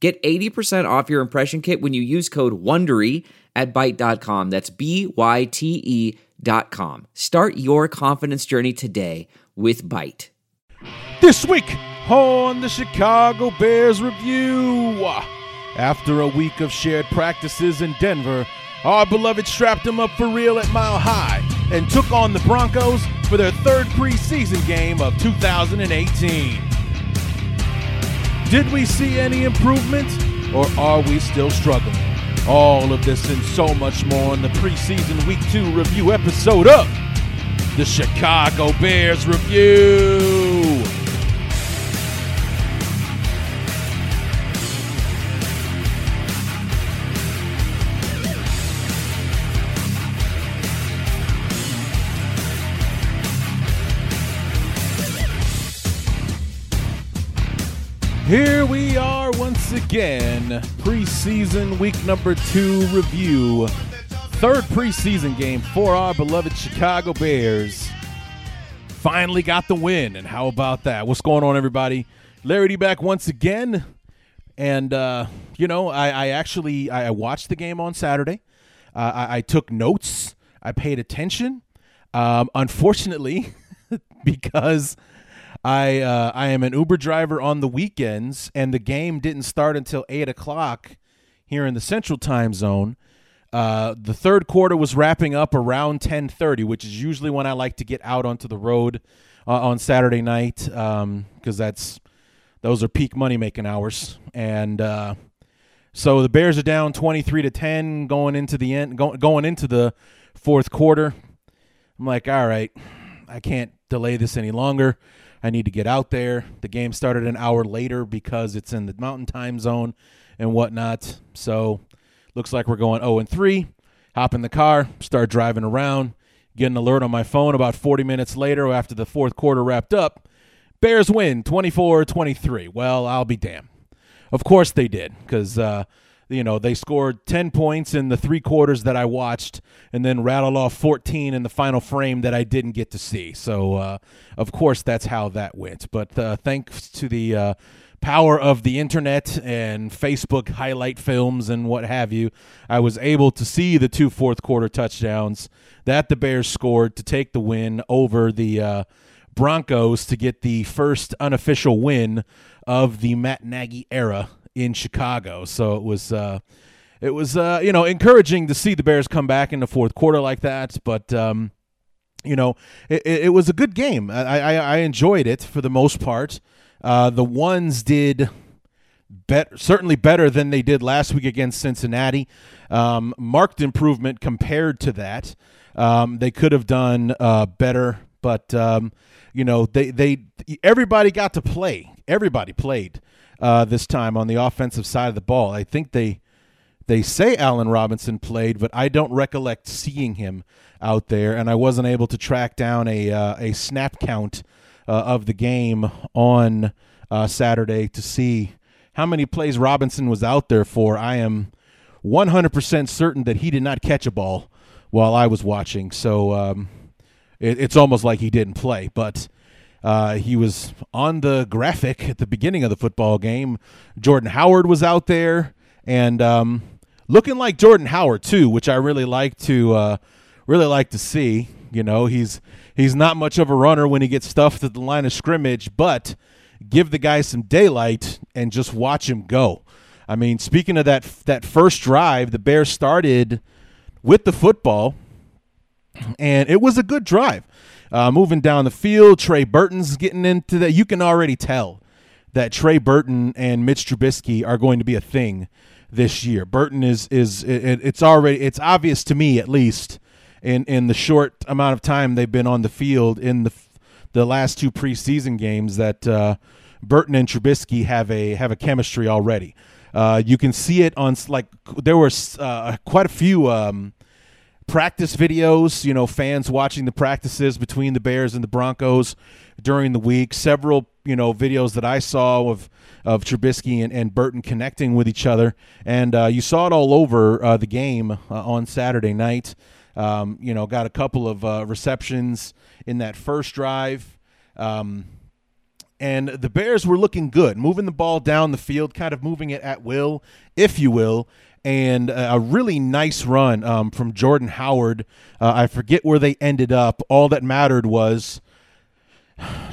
Get 80% off your impression kit when you use code WONDERY at Byte.com. That's B-Y-T-E dot com. Start your confidence journey today with Byte. This week on the Chicago Bears Review. After a week of shared practices in Denver, our beloved strapped them up for real at Mile High and took on the Broncos for their third preseason game of 2018. Did we see any improvement, or are we still struggling? All of this and so much more in the preseason Week 2 review episode of the Chicago Bears Review. Here we are once again, preseason week number two review. Third preseason game for our beloved Chicago Bears. Finally got the win, and how about that? What's going on, everybody? Larry D back once again. And, uh, you know, I, I actually I watched the game on Saturday. Uh, I, I took notes. I paid attention. Um, unfortunately, because I uh, I am an Uber driver on the weekends, and the game didn't start until eight o'clock here in the Central Time Zone. Uh, the third quarter was wrapping up around ten thirty, which is usually when I like to get out onto the road uh, on Saturday night because um, that's those are peak money making hours, and uh, so the Bears are down twenty three to ten going into the end, go, going into the fourth quarter. I'm like, all right, I can't delay this any longer. I need to get out there. The game started an hour later because it's in the mountain time zone and whatnot. So looks like we're going 0 and 3. Hop in the car, start driving around, get an alert on my phone about 40 minutes later after the fourth quarter wrapped up. Bears win 24 23. Well, I'll be damned. Of course they did because uh, you know, they scored 10 points in the three quarters that I watched and then rattled off 14 in the final frame that I didn't get to see. So, uh, of course, that's how that went. But uh, thanks to the uh, power of the internet and Facebook highlight films and what have you, I was able to see the two fourth quarter touchdowns that the Bears scored to take the win over the uh, Broncos to get the first unofficial win of the Matt Nagy era in Chicago. So it was uh, it was uh, you know encouraging to see the Bears come back in the fourth quarter like that. But um, you know it, it, was a good game. I, I, I enjoyed it for the most part. Uh, the ones did bet certainly better than they did last week against Cincinnati. Um, marked improvement compared to that. Um, they could have done uh, better, but um, you know they they everybody got to play. Everybody played uh, this time on the offensive side of the ball. I think they they say Allen Robinson played, but I don't recollect seeing him out there, and I wasn't able to track down a uh, a snap count uh, of the game on uh, Saturday to see how many plays Robinson was out there for. I am 100% certain that he did not catch a ball while I was watching, so um, it, it's almost like he didn't play, but. Uh, he was on the graphic at the beginning of the football game. Jordan Howard was out there and um, looking like Jordan Howard too, which I really like to uh, really like to see. You know, he's he's not much of a runner when he gets stuffed at the line of scrimmage, but give the guy some daylight and just watch him go. I mean, speaking of that that first drive, the Bears started with the football, and it was a good drive. Uh, moving down the field, Trey Burton's getting into that. You can already tell that Trey Burton and Mitch Trubisky are going to be a thing this year. Burton is is it, it's already it's obvious to me at least in in the short amount of time they've been on the field in the the last two preseason games that uh, Burton and Trubisky have a have a chemistry already. Uh, you can see it on like there were uh, quite a few um, practice videos. You know, fans watching the practices between the Bears and the Broncos during the week. Several you know videos that I saw of of Trubisky and, and Burton connecting with each other, and uh, you saw it all over uh, the game uh, on Saturday night. Um, you know, got a couple of uh, receptions in that first drive. Um, and the Bears were looking good, moving the ball down the field, kind of moving it at will, if you will. And a really nice run um, from Jordan Howard. Uh, I forget where they ended up. All that mattered was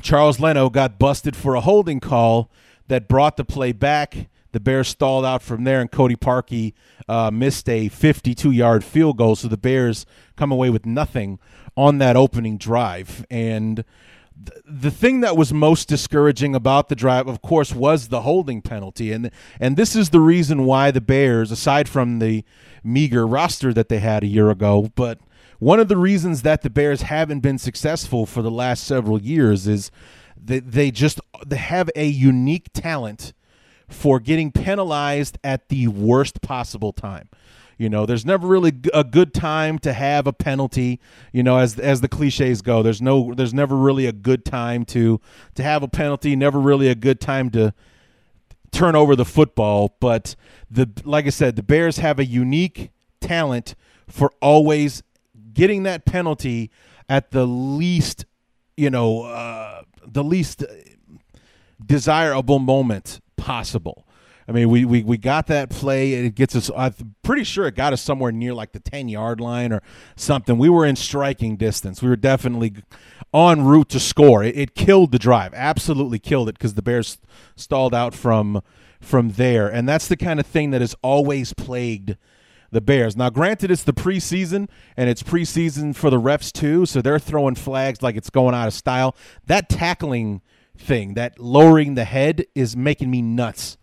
Charles Leno got busted for a holding call that brought the play back. The Bears stalled out from there, and Cody Parkey uh, missed a 52 yard field goal. So the Bears come away with nothing on that opening drive. And the thing that was most discouraging about the drive, of course, was the holding penalty, and and this is the reason why the Bears, aside from the meager roster that they had a year ago, but one of the reasons that the Bears haven't been successful for the last several years is that they just they have a unique talent for getting penalized at the worst possible time. You know, there's never really a good time to have a penalty. You know, as as the cliches go, there's no, there's never really a good time to to have a penalty. Never really a good time to turn over the football. But the like I said, the Bears have a unique talent for always getting that penalty at the least, you know, uh, the least desirable moment possible. I mean, we, we, we got that play. It gets us, I'm pretty sure it got us somewhere near like the 10 yard line or something. We were in striking distance. We were definitely en route to score. It, it killed the drive, absolutely killed it because the Bears stalled out from from there. And that's the kind of thing that has always plagued the Bears. Now, granted, it's the preseason and it's preseason for the refs too, so they're throwing flags like it's going out of style. That tackling thing, that lowering the head, is making me nuts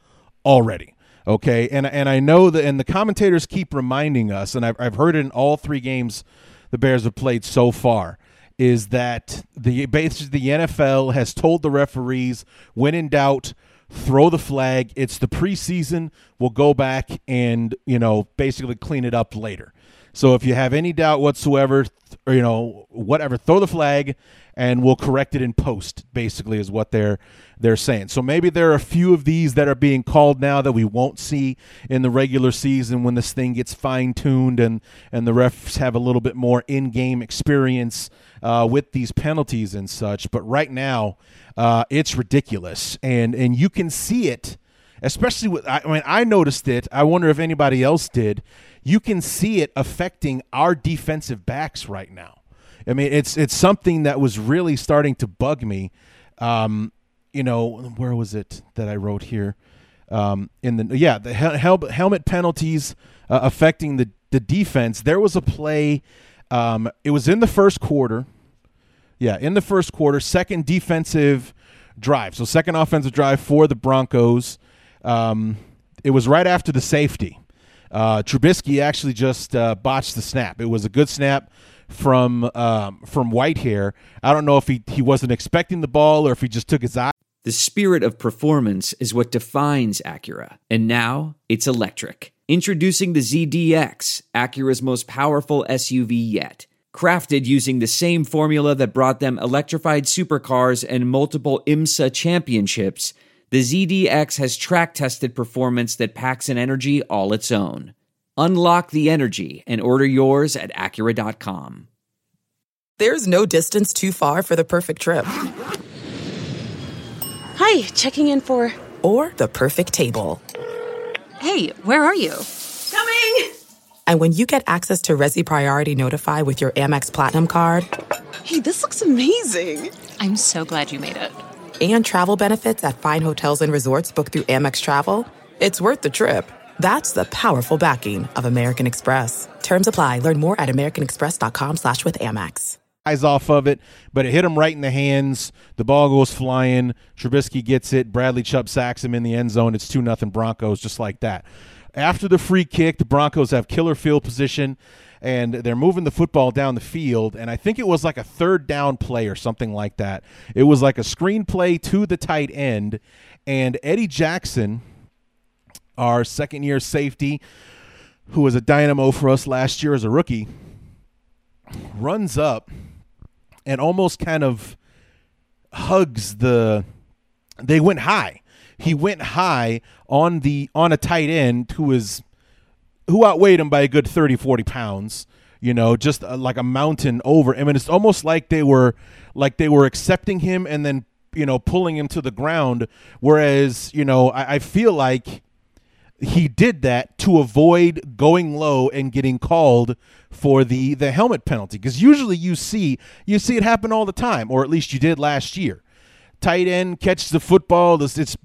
already. Okay, and and I know that, and the commentators keep reminding us, and I've I've heard it in all three games the Bears have played so far, is that the basically the NFL has told the referees when in doubt throw the flag. It's the preseason. We'll go back and you know basically clean it up later. So if you have any doubt whatsoever, or, you know whatever, throw the flag and we'll correct it in post basically is what they're they're saying. So maybe there are a few of these that are being called now that we won't see in the regular season when this thing gets fine-tuned and and the refs have a little bit more in-game experience uh, with these penalties and such. But right now uh, it's ridiculous. And and you can see it especially with I mean I noticed it I wonder if anybody else did you can see it affecting our defensive backs right now I mean, it's it's something that was really starting to bug me. Um, you know, where was it that I wrote here? Um, in the yeah, the hel- helmet penalties uh, affecting the the defense. There was a play. Um, it was in the first quarter. Yeah, in the first quarter, second defensive drive. So second offensive drive for the Broncos. Um, it was right after the safety. Uh, Trubisky actually just uh, botched the snap. It was a good snap from um, from Whitehair. I don't know if he, he wasn't expecting the ball or if he just took his eye. The spirit of performance is what defines Acura, and now it's electric. Introducing the ZDX, Acura's most powerful SUV yet. Crafted using the same formula that brought them electrified supercars and multiple IMSA championships, the ZDX has track tested performance that packs an energy all its own. Unlock the energy and order yours at Acura.com. There's no distance too far for the perfect trip. Hi, checking in for. Or the perfect table. Hey, where are you? Coming! And when you get access to Resy Priority Notify with your Amex Platinum card. Hey, this looks amazing! I'm so glad you made it. And travel benefits at fine hotels and resorts booked through Amex Travel. It's worth the trip. That's the powerful backing of American Express. Terms apply. Learn more at americanexpress.com slash with Amex. Eyes off of it, but it hit him right in the hands. The ball goes flying. Trubisky gets it. Bradley Chubb sacks him in the end zone. It's 2 nothing Broncos, just like that. after the free kick, the Broncos have killer field position and they're moving the football down the field. And I think it was like a third down play or something like that. It was like a screen play to the tight end. And Eddie Jackson, our second year safety, who was a dynamo for us last year as a rookie, runs up and almost kind of hugs the. They went high. He went high on the on a tight end who is who outweighed him by a good 30 40 pounds you know just uh, like a mountain over I mean it's almost like they were like they were accepting him and then you know pulling him to the ground. Whereas you know I, I feel like he did that to avoid going low and getting called for the the helmet penalty. Because usually you see you see it happen all the time or at least you did last year. Tight end catches the football it's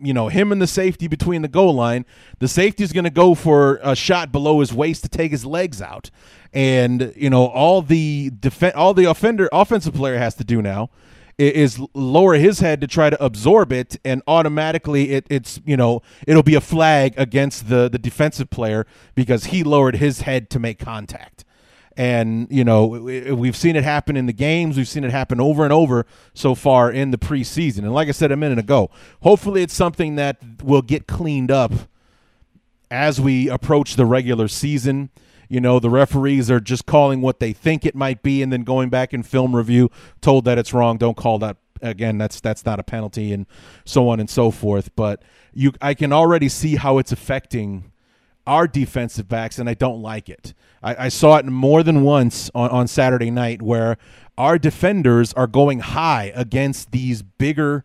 you know him and the safety between the goal line the safety is going to go for a shot below his waist to take his legs out. And you know all the def- all the offender offensive player has to do now is lower his head to try to absorb it and automatically it, it's you know it'll be a flag against the the defensive player because he lowered his head to make contact and you know we've seen it happen in the games. We've seen it happen over and over so far in the preseason. And like i said a minute ago hopefully it's something that will get cleaned up as we approach the regular season. You know the referees are just calling what they think it might be and then going back in film review told that it's wrong. Don't call that again. That's that's not a penalty and so on and so forth. But you i can already see how it's affecting our defensive backs and i don't like it i, I saw it more than once on, on saturday night where our defenders are going high against these bigger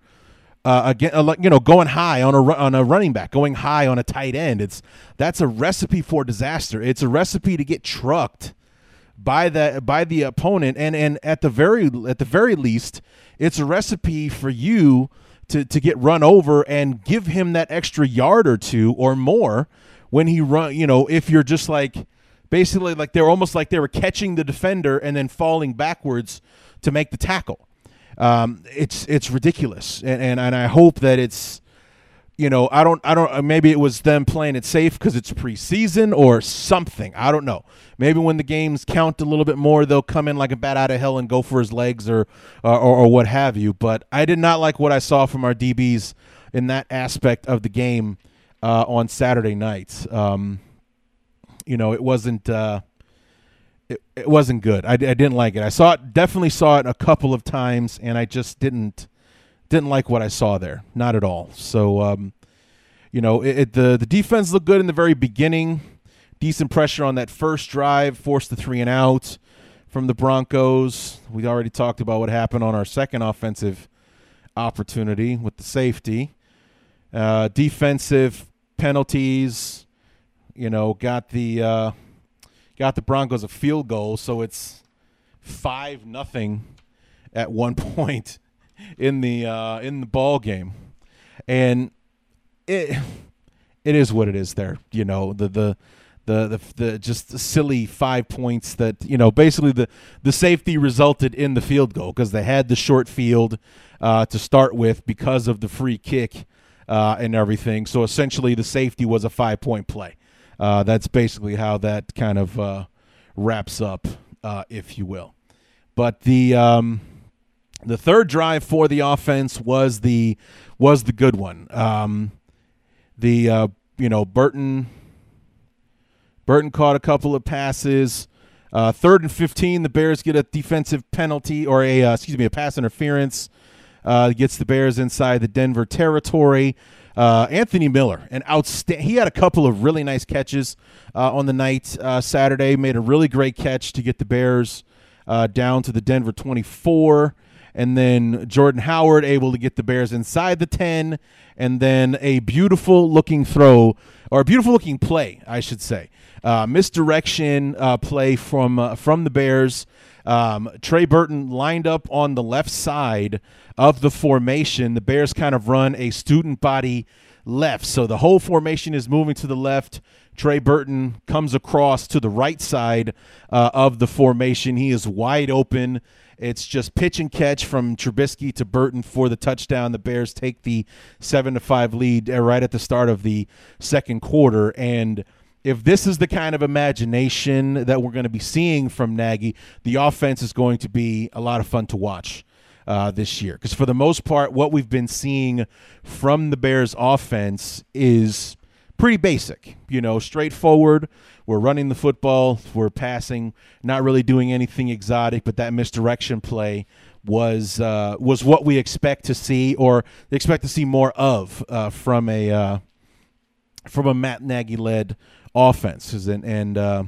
uh, again, uh, you know, going high on a on a running back, going high on a tight end. It's that's a recipe for disaster. It's a recipe to get trucked by the by the opponent, and and at the very at the very least, it's a recipe for you to to get run over and give him that extra yard or two or more when he run. You know, if you're just like basically like they're almost like they were catching the defender and then falling backwards to make the tackle. Um, it's it's ridiculous, and, and and I hope that it's you know I don't I don't maybe it was them playing it safe because it's preseason or something. I don't know. Maybe when the games count a little bit more they'll come in like a bat out of hell and go for his legs or or, or what have you. But I did not like what I saw from our DBs in that aspect of the game uh, on Saturday night. Um, you know, it wasn't uh, it, it wasn't good. I, I didn't like it. I saw it, definitely saw it a couple of times, and I just didn't didn't like what I saw there. Not at all. So, um, you know, it, it, the the defense looked good in the very beginning. Decent pressure on that first drive, forced the three and out from the Broncos. We already talked about what happened on our second offensive opportunity with the safety. Uh, defensive penalties, you know, got the uh, got the Broncos a field goal, so it's five nothing at one point in the uh, in the ball game, and it it is what it is. There, you know the the. The, the, the just the silly five points that you know basically the the safety resulted in the field goal because they had the short field uh, to start with because of the free kick uh, and everything so essentially the safety was a five point play uh, that's basically how that kind of uh, wraps up, uh, if you will. But the um, the third drive for the offense was the was the good one. Um, the uh, you know Burton Burton caught a couple of passes. Uh, third and fifteen, the Bears get a defensive penalty or a uh, excuse me a pass interference. Gets the Bears inside the Denver territory. Uh, Anthony Miller, an outstanding. He had a couple of really nice catches uh, on the night uh, Saturday. Made a really great catch to get the Bears uh, down to the Denver 24, and then Jordan Howard able to get the Bears inside the 10, and then a beautiful looking throw or a beautiful looking play, I should say. Uh, misdirection uh, play from from the Bears. Um, Trey Burton lined up on the left side of the formation. The Bears kind of run a student body left. So the whole formation is moving to the left. Trey Burton comes across to the right side uh, of the formation. He is wide open. It's just pitch and catch from Trubisky to Burton for the touchdown. The Bears take the seven to five lead uh, right at the start of the second quarter. And if this is the kind of imagination that we're going to be seeing from Nagy, the offense is going to be a lot of fun to watch. Uh, this year. Because for the most part, what we've been seeing from the Bears offense is pretty basic, you know, straightforward. We're running the football, we're passing, not really doing anything exotic, but that misdirection play was uh, was what we expect to see or expect to see more of uh, from a uh, from a Matt Nagy led offense, and and uh,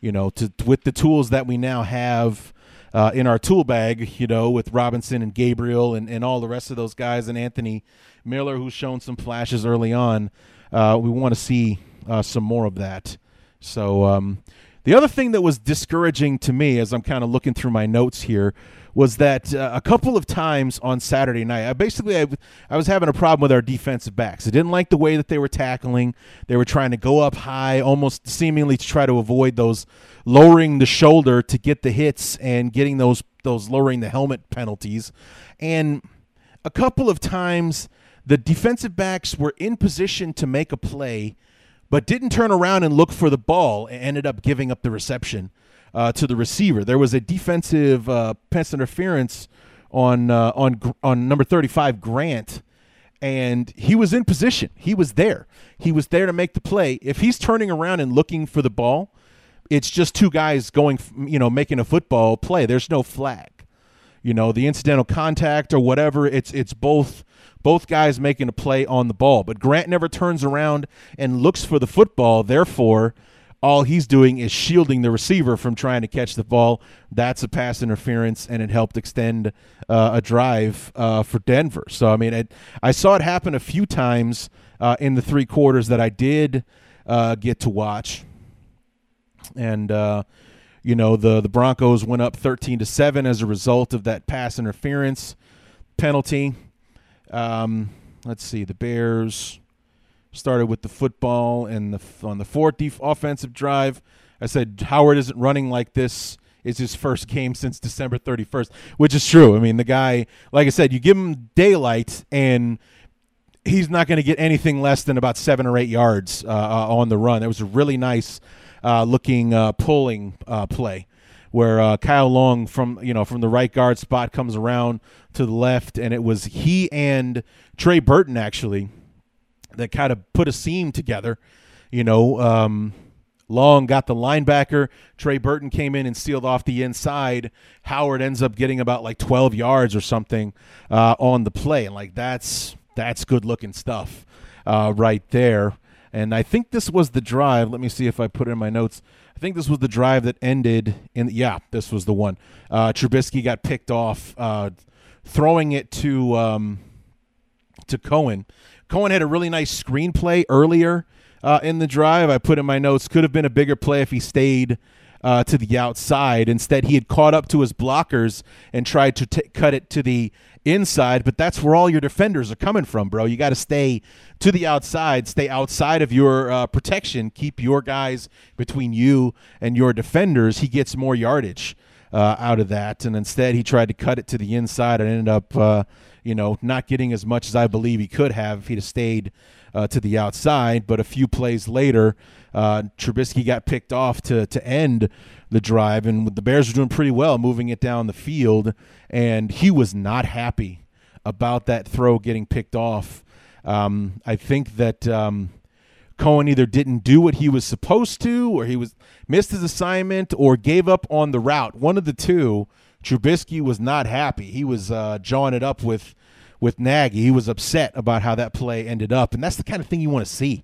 you know, to with the tools that we now have uh, in our tool bag, you know, with Robinson and Gabriel and, and all the rest of those guys and Anthony Miller, who's shown some flashes early on. Uh, we want to see uh, some more of that. So, um, the other thing that was discouraging to me as I'm kind of looking through my notes here was that uh, a couple of times on Saturday night, I basically I, I, was having a problem with our defensive backs. I didn't like the way that they were tackling. They were trying to go up high, almost seemingly to try to avoid those lowering the shoulder to get the hits and getting those those lowering the helmet penalties. And a couple of times the defensive backs were in position to make a play but didn't turn around and look for the ball and ended up giving up the reception uh, to the receiver. There was a defensive uh, pass interference on uh, on on number 35 Grant and he was in position. He was there. He was there to make the play. If he's turning around and looking for the ball, it's just two guys going, you know, making a football play. There's no flag. You know, the incidental contact or whatever, it's it's both both guys making a play on the ball. But Grant never turns around and looks for the football. Therefore, all he's doing is shielding the receiver from trying to catch the ball. That's a pass interference, and it helped extend uh, a drive uh, for Denver. So, I mean, it, I saw it happen a few times uh, in the three quarters that I did uh, get to watch. And, uh, you know, the, the Broncos went up 13 to 7 as a result of that pass interference penalty. Um, let's see, the Bears started with the football and the on the fourth def- offensive drive. I said Howard isn't running like this. Is his first game since December 31st, which is true. I mean, the guy, like I said, you give him daylight and he's not going to get anything less than about seven or eight yards uh, uh, on the run. That was a really nice uh, looking uh, pulling uh, play where uh, Kyle Long from you know from the right guard spot comes around to the left, and it was he and Trey Burton actually that kind of put a seam together. You know, um, Long got the linebacker. Trey Burton came in and sealed off the inside. Howard ends up getting about like 12 yards or something uh, on the play, and like that's that's good looking stuff uh, right there. And I think this was the drive. Let me see if I put it in my notes. I think this was the drive that ended in. Yeah, this was the one. Uh, Trubisky got picked off, uh, throwing it to um, to Cohen Cohen had a really nice screenplay earlier uh, in the drive. I put in my notes could have been a bigger play if he stayed uh, to the outside. Instead, he had caught up to his blockers and tried to t- cut it to the inside. But that's where all your defenders are coming from, bro. You got to stay to the outside, stay outside of your uh, protection, keep your guys between you and your defenders. He gets more yardage. Uh, out of that, and instead he tried to cut it to the inside and ended up uh, you know, not getting as much as I believe he could have if he'd have stayed uh, to the outside. But a few plays later, uh, Trubisky got picked off to to end the drive, and the Bears were doing pretty well moving it down the field, and he was not happy about that throw getting picked off. Um, I think that. Um, Cohen either didn't do what he was supposed to, or he was missed his assignment, or gave up on the route. One of the two. Trubisky was not happy. He was uh, jawing it up with with Nagy. He was upset about how that play ended up, and that's the kind of thing you want to see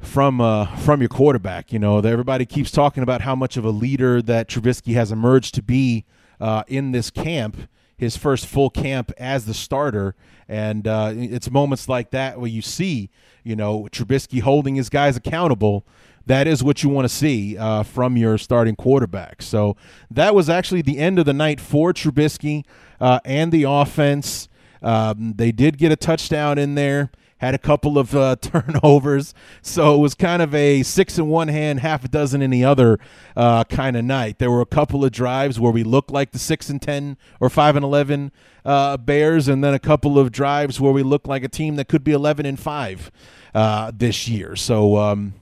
from uh, from your quarterback. You know, everybody keeps talking about how much of a leader that Trubisky has emerged to be uh, in this camp, his first full camp as the starter, and uh, it's moments like that where you see, you know, Trubisky holding his guys accountable that is what you want to see uh, from your starting quarterback. So that was actually the end of the night for Trubisky uh, and the offense. Um, they did get a touchdown in there. Had a couple of uh, turnovers, so it was kind of a six in one hand, half a dozen in the other uh, kind of night. There were a couple of drives where we looked like the six and ten or five and eleven uh, Bears, and then a couple of drives where we looked like a team that could be eleven and five uh, this year. So. Um,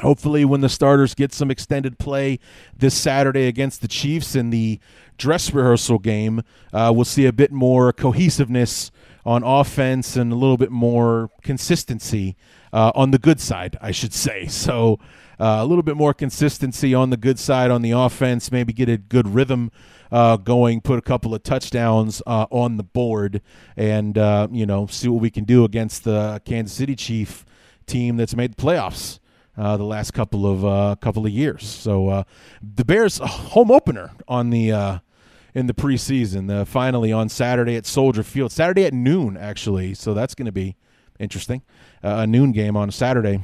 hopefully, when the starters get some extended play this Saturday against the Chiefs in the dress rehearsal game, uh, we'll see a bit more cohesiveness on offense and a little bit more consistency uh, on the good side, I should say. So uh, a little bit more consistency on the good side on the offense, maybe get a good rhythm uh, going, put a couple of touchdowns uh, on the board, and uh, you know see what we can do against the Kansas City Chief team that's made the playoffs. Uh, the last couple of uh, couple of years. So uh, the Bears home opener on the uh, in the preseason. Uh, finally on Saturday at Soldier Field, Saturday at noon actually. So that's going to be interesting. Uh, a noon game on a Saturday,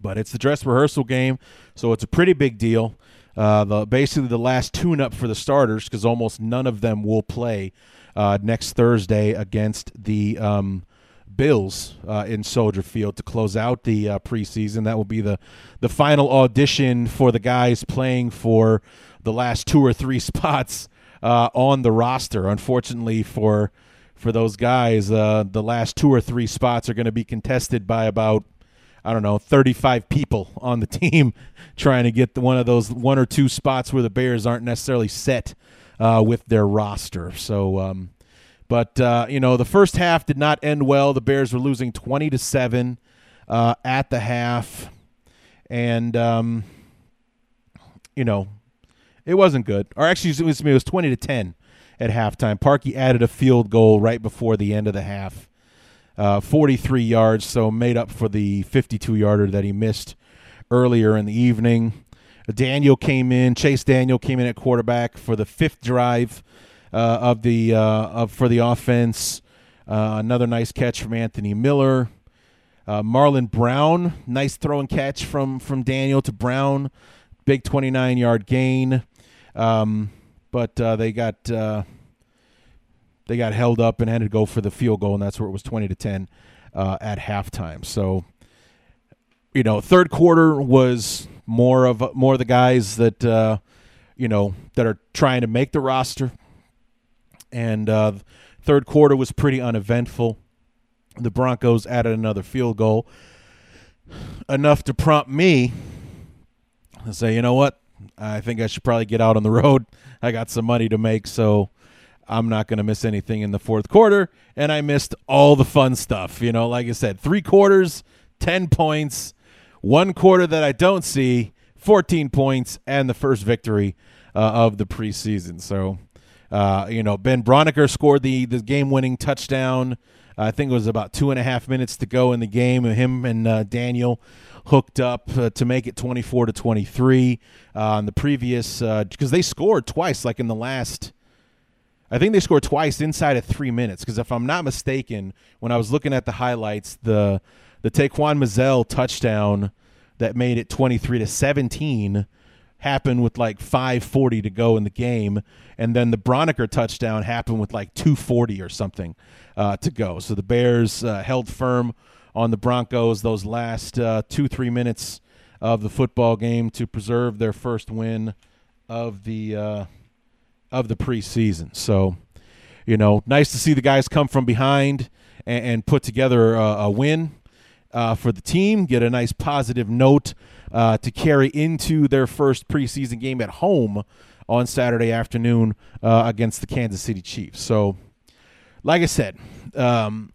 but it's the dress rehearsal game, so it's a pretty big deal. the basically the last tune-up for the starters because almost none of them will play next Thursday against the. Um, Bills uh, in Soldier Field to close out the uh, preseason. That will be the the final audition for the guys playing for the last two or three spots uh, on the roster. Unfortunately for for those guys, uh, the last two or three spots are going to be contested by about I don't know, 35 people on the team trying to get the, one of those one or two spots where the Bears aren't necessarily set uh, with their roster. So, um, but uh, you know, the first half did not end well. The Bears were losing twenty to seven uh, at the half, and um, you know, it wasn't good. Or actually, it was, it was twenty to ten at halftime. Parkey added a field goal right before the end of the half, uh, forty-three yards, so made up for the fifty-two yarder that he missed earlier in the evening. Daniel came in. Chase Daniel came in at quarterback for the fifth drive uh, of the uh, of for the offense. Uh, another nice catch from Anthony Miller. Marlon Brown, nice throw and catch from from Daniel to Brown, big 29 yard gain. Um, but they got they got held up and had to go for the field goal, and that's where it was 20 to 10 uh, at halftime. So, you know, third quarter was more of more of the guys that uh, you know that are trying to make the roster and uh, third quarter was pretty uneventful. The Broncos added another field goal, enough to prompt me to say, you know what, I think I should probably get out on the road. I got some money to make, so I'm not going to miss anything in the fourth quarter. And I missed all the fun stuff. You know, like I said, three quarters, 10 points, one quarter that I don't see, 14 points, and the first victory uh, of the preseason. So uh, you know, Ben Braunecker scored the the game winning touchdown. I think it was about two and a half minutes to go in the game. And him and uh, Daniel hooked up uh, to make it 24 to 23 uh, on the previous because uh, they scored twice, like in the last. I think they scored twice inside of three minutes. Because if I'm not mistaken, when I was looking at the highlights, the the Taquan Mizzell touchdown that made it 23 to 17 happened with like 540 to go in the game and then the Braunecker touchdown happened with like 240 or something uh, to go. So the bears uh, held firm on the broncos those last uh, two three minutes of the football game to preserve their first win of the uh, of the preseason. So you know nice to see the guys come from behind and, and put together a, a win uh, for the team get a nice positive note uh, to carry into their first preseason game at home on Saturday afternoon uh, against the Kansas City Chiefs. So, like I said, um,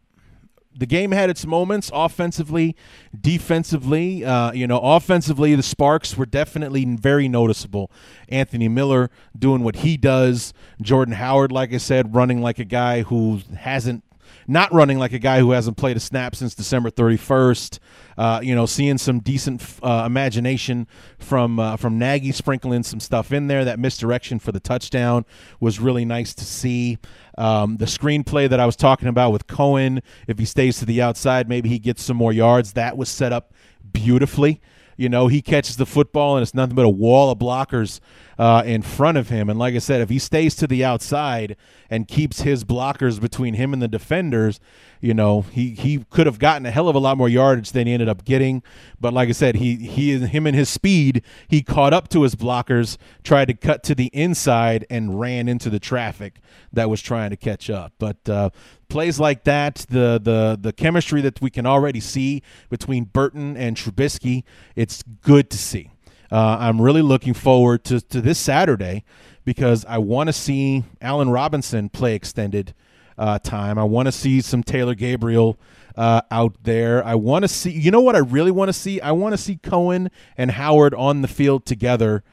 the game had its moments offensively, defensively. Uh, you know, offensively, the sparks were definitely very noticeable. Anthony Miller doing what he does. Jordan Howard, like I said, running like a guy who hasn't not running like a guy who hasn't played a snap since December 31st. Uh, you know, seeing some decent uh, imagination from uh, from Nagy sprinkling some stuff in there. That misdirection for the touchdown was really nice to see. Um, the screenplay that I was talking about with Cohen, if he stays to the outside, maybe he gets some more yards. That was set up beautifully. You know, he catches the football and it's nothing but a wall of blockers uh, in front of him. And like I said, if he stays to the outside and keeps his blockers between him and the defenders, You know, he he could have gotten a hell of a lot more yardage than he ended up getting, but like I said, he he him and his speed, he caught up to his blockers, tried to cut to the inside, and ran into the traffic that was trying to catch up. But uh, plays like that, the the the chemistry that we can already see between Burton and Trubisky, it's good to see. Uh, I'm really looking forward to to this Saturday because I want to see Allen Robinson play extended uh, time. I want to see some Taylor Gabriel uh, out there. I want to see, you know what I really want to see? I want to see Cohen and Howard on the field together,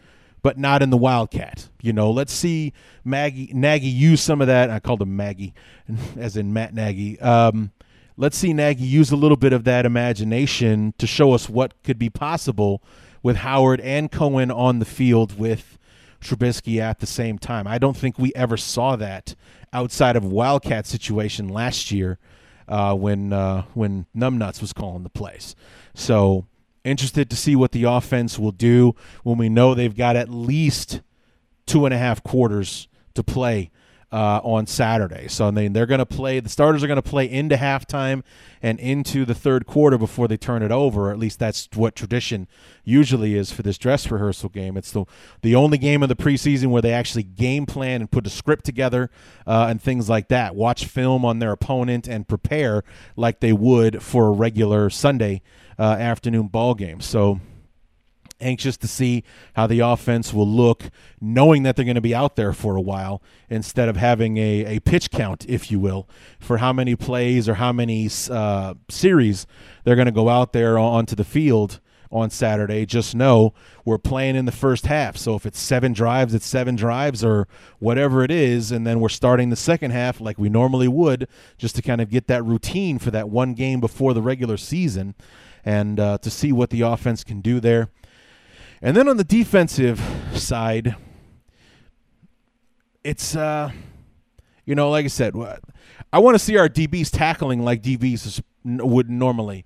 but not in the Wildcat. You know, let's see Maggie Nagy use some of that. I called him Maggie, as in Matt Nagy. Um, let's see Nagy use a little bit of that imagination to show us what could be possible with Howard and Cohen on the field with Trubisky at the same time. I don't think we ever saw that outside of Wildcat situation last year uh, when uh, when Numbnuts was calling the plays. So interested to see what the offense will do when we know they've got at least two and a half quarters to play uh, on Saturday. So I mean, they're going to play, the starters are going to play into halftime and into the third quarter before they turn it over. At least that's what tradition usually is for this dress rehearsal game. It's the, the only game of the preseason where they actually game plan and put a script together uh, and things like that. Watch film on their opponent and prepare like they would for a regular Sunday uh, afternoon ball game. So anxious to see how the offense will look, knowing that they're going to be out there for a while instead of having a, a pitch count, if you will, for how many plays or how many uh, series they're going to go out there onto the field on Saturday. Just know we're playing in the first half. So if it's seven drives, it's seven drives or whatever it is. And then we're starting the second half like we normally would just to kind of get that routine for that one game before the regular season and uh, to see what the offense can do there. And then on the defensive side, it's uh, you know, like I said, I want to see our DBs tackling like DBs would normally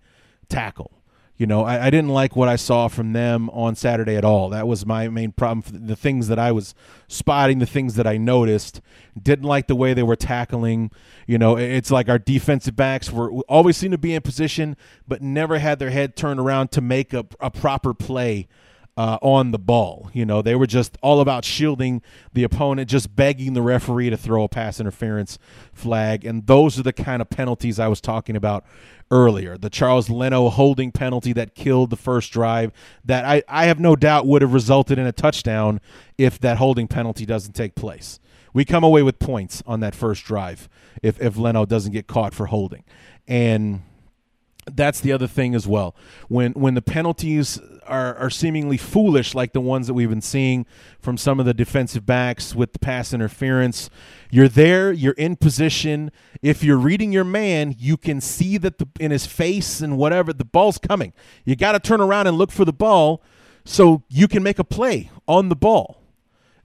tackle. You know, I, I, didn't like what I saw from them on Saturday at all. That was my main problem. The things that I was spotting, the things that I noticed, didn't like the way they were tackling. You know, it's like our defensive backs were always seem to be in position, but never had their head turned around to make a, a proper play uh, on the ball. You know, they were just all about shielding the opponent, just begging the referee to throw a pass interference flag. And those are the kind of penalties I was talking about earlier. The Charles Leno holding penalty that killed the first drive, that I, I have no doubt would have resulted in a touchdown if that holding penalty doesn't take place. We come away with points on that first drive if, if Leno doesn't get caught for holding. And that's the other thing as well. When when the penalties are, are seemingly foolish, like the ones that we've been seeing from some of the defensive backs with the pass interference, you're there, you're in position. If you're reading your man, you can see that the, in his face and whatever the ball's coming. You got to turn around and look for the ball so you can make a play on the ball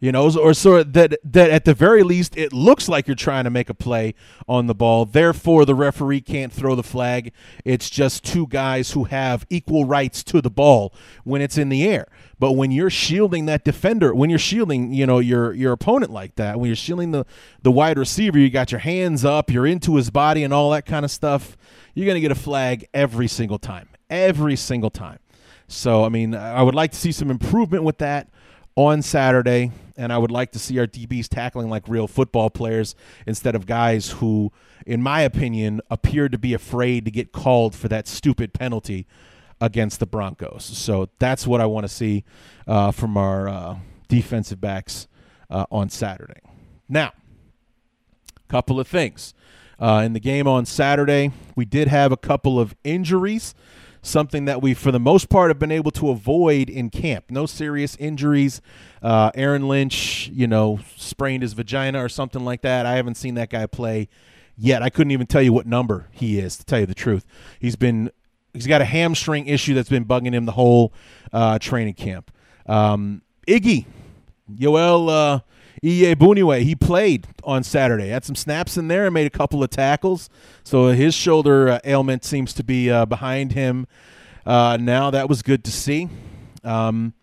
you know, or so that that at the very least it looks like you're trying to make a play on the ball. Therefore, the referee can't throw the flag. It's just two guys who have equal rights to the ball when it's in the air. But when you're shielding that defender, when you're shielding, you know, your your opponent like that, when you're shielding the the wide receiver, you got your hands up, you're into his body and all that kind of stuff. You're going to get a flag every single time. Every single time. So, I mean, I would like to see some improvement with that on Saturday, and I would like to see our DBs tackling like real football players instead of guys who, in my opinion, appeared to be afraid to get called for that stupid penalty against the Broncos. So that's what I want to see uh, from our uh, defensive backs uh, on Saturday. Now, a couple of things. Uh, in the game on Saturday, we did have a couple of injuries something that we, for the most part, have been able to avoid in camp. No serious injuries. Uh, Aaron Lynch, you know, sprained his vagina or something like that. I haven't seen that guy play yet. I couldn't even tell you what number he is, to tell you the truth. He's been he's got a hamstring issue that's been bugging him the whole uh, training camp. Um, Iggy, Yoel uh, Iyiegbuniwe, he played on Saturday. Had some snaps in there and made a couple of tackles. So his shoulder uh, ailment seems to be uh, behind him uh, now. That was good to see. Um,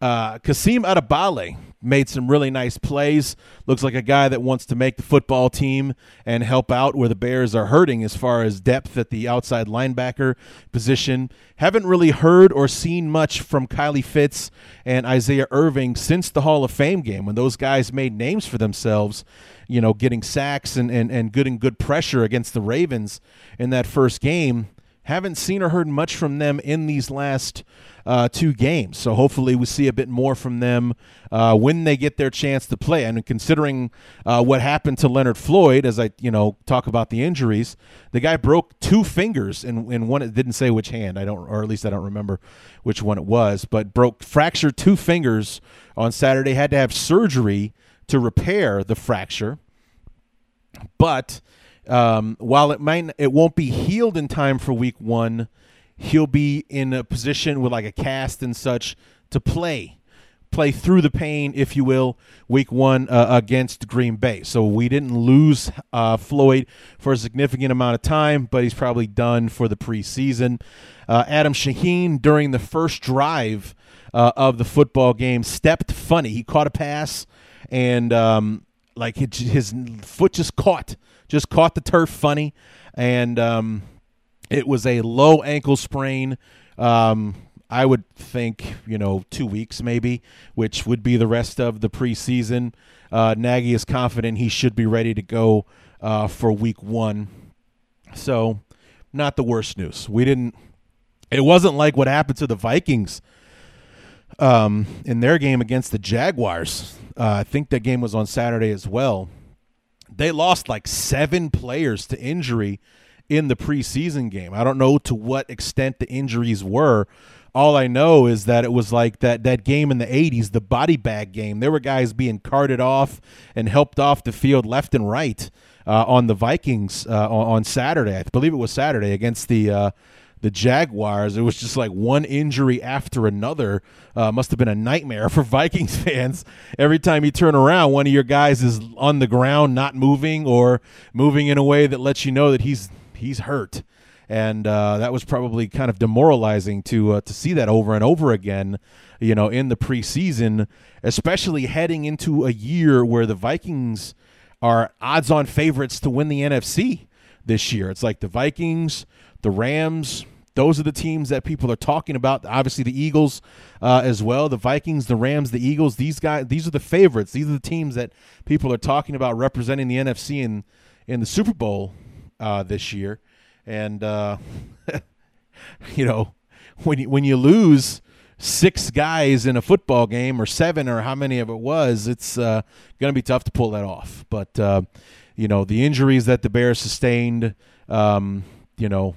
uh, Kasim Edebali made some really nice plays. Looks like a guy that wants to make the football team and help out where the Bears are hurting as far as depth at the outside linebacker position. Haven't really heard or seen much from Kylie Fitts and Isaiah Irving since the Hall of Fame game when those guys made names for themselves, you know, getting sacks and, and, and good and good pressure against the Ravens in that first game. Haven't seen or heard much from them in these last uh, two games. So hopefully we see a bit more from them uh, when they get their chance to play. And considering uh, what happened to Leonard Floyd, as I you know talk about the injuries, the guy broke two fingers in, in one. It didn't say which hand. I don't, or at least I don't remember which one it was. But broke fractured two fingers on Saturday. Had to have surgery to repair the fracture. But um, while it might it won't be healed in time for week one, he'll be in a position with like a cast and such to play play through the pain, if you will, week one uh, against Green Bay. So we didn't lose uh, Floyd for a significant amount of time, but he's probably done for the preseason. Uh, Adam Shaheen, during the first drive uh, of the football game, stepped funny. He caught a pass, and um, like his foot just caught just caught the turf funny, and um, it was a low ankle sprain. Um, I would think, you know, two weeks maybe, which would be the rest of the preseason. Uh, Nagy is confident he should be ready to go uh, for week one. So, not the worst news. We didn't, it wasn't like what happened to the Vikings um, in their game against the Jaguars. Uh, I think that game was on Saturday as well they lost like seven players to injury in the preseason game. I don't know to what extent the injuries were. All I know is that it was like that that game in the 80s, the body bag game. There were guys being carted off and helped off the field left and right uh, on the Vikings uh, on, Saturday. I believe it was Saturday against the uh, the Jaguars. It was just like one injury after another. Uh, must have been a nightmare for Vikings fans. Every time you turn around, one of your guys is on the ground, not moving, or moving in a way that lets you know that he's he's hurt. And uh, that was probably kind of demoralizing to uh, to see that over and over again. You know, in the preseason, especially heading into a year where the Vikings are odds-on favorites to win the NFC this year. It's like the Vikings, the Rams, those are the teams that people are talking about. Obviously, the Eagles uh, as well, the Vikings, the Rams, the Eagles. These guys, these are the favorites. These are the teams that people are talking about representing the NFC in in the Super Bowl uh, this year. And uh, you know, when you, when you lose six guys in a football game or seven or how many of it was, it's uh, going to be tough to pull that off. But uh, you know, the injuries that the Bears sustained, um, you know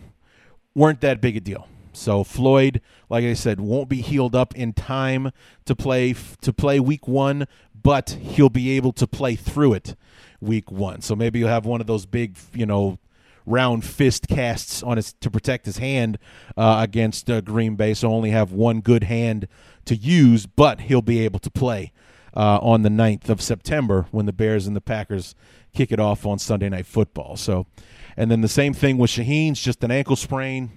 weren't that big a deal. So Floyd, like I said, won't be healed up in time to play to play week 1, but he'll be able to play through it week 1. So maybe he'll have one of those big, you know, round fist casts on his to protect his hand uh, against uh, Green Bay. So only have one good hand to use, but he'll be able to play uh, on the 9th of September when the Bears and the Packers kick it off on Sunday Night Football. So and then the same thing with Shaheen's, just an ankle sprain.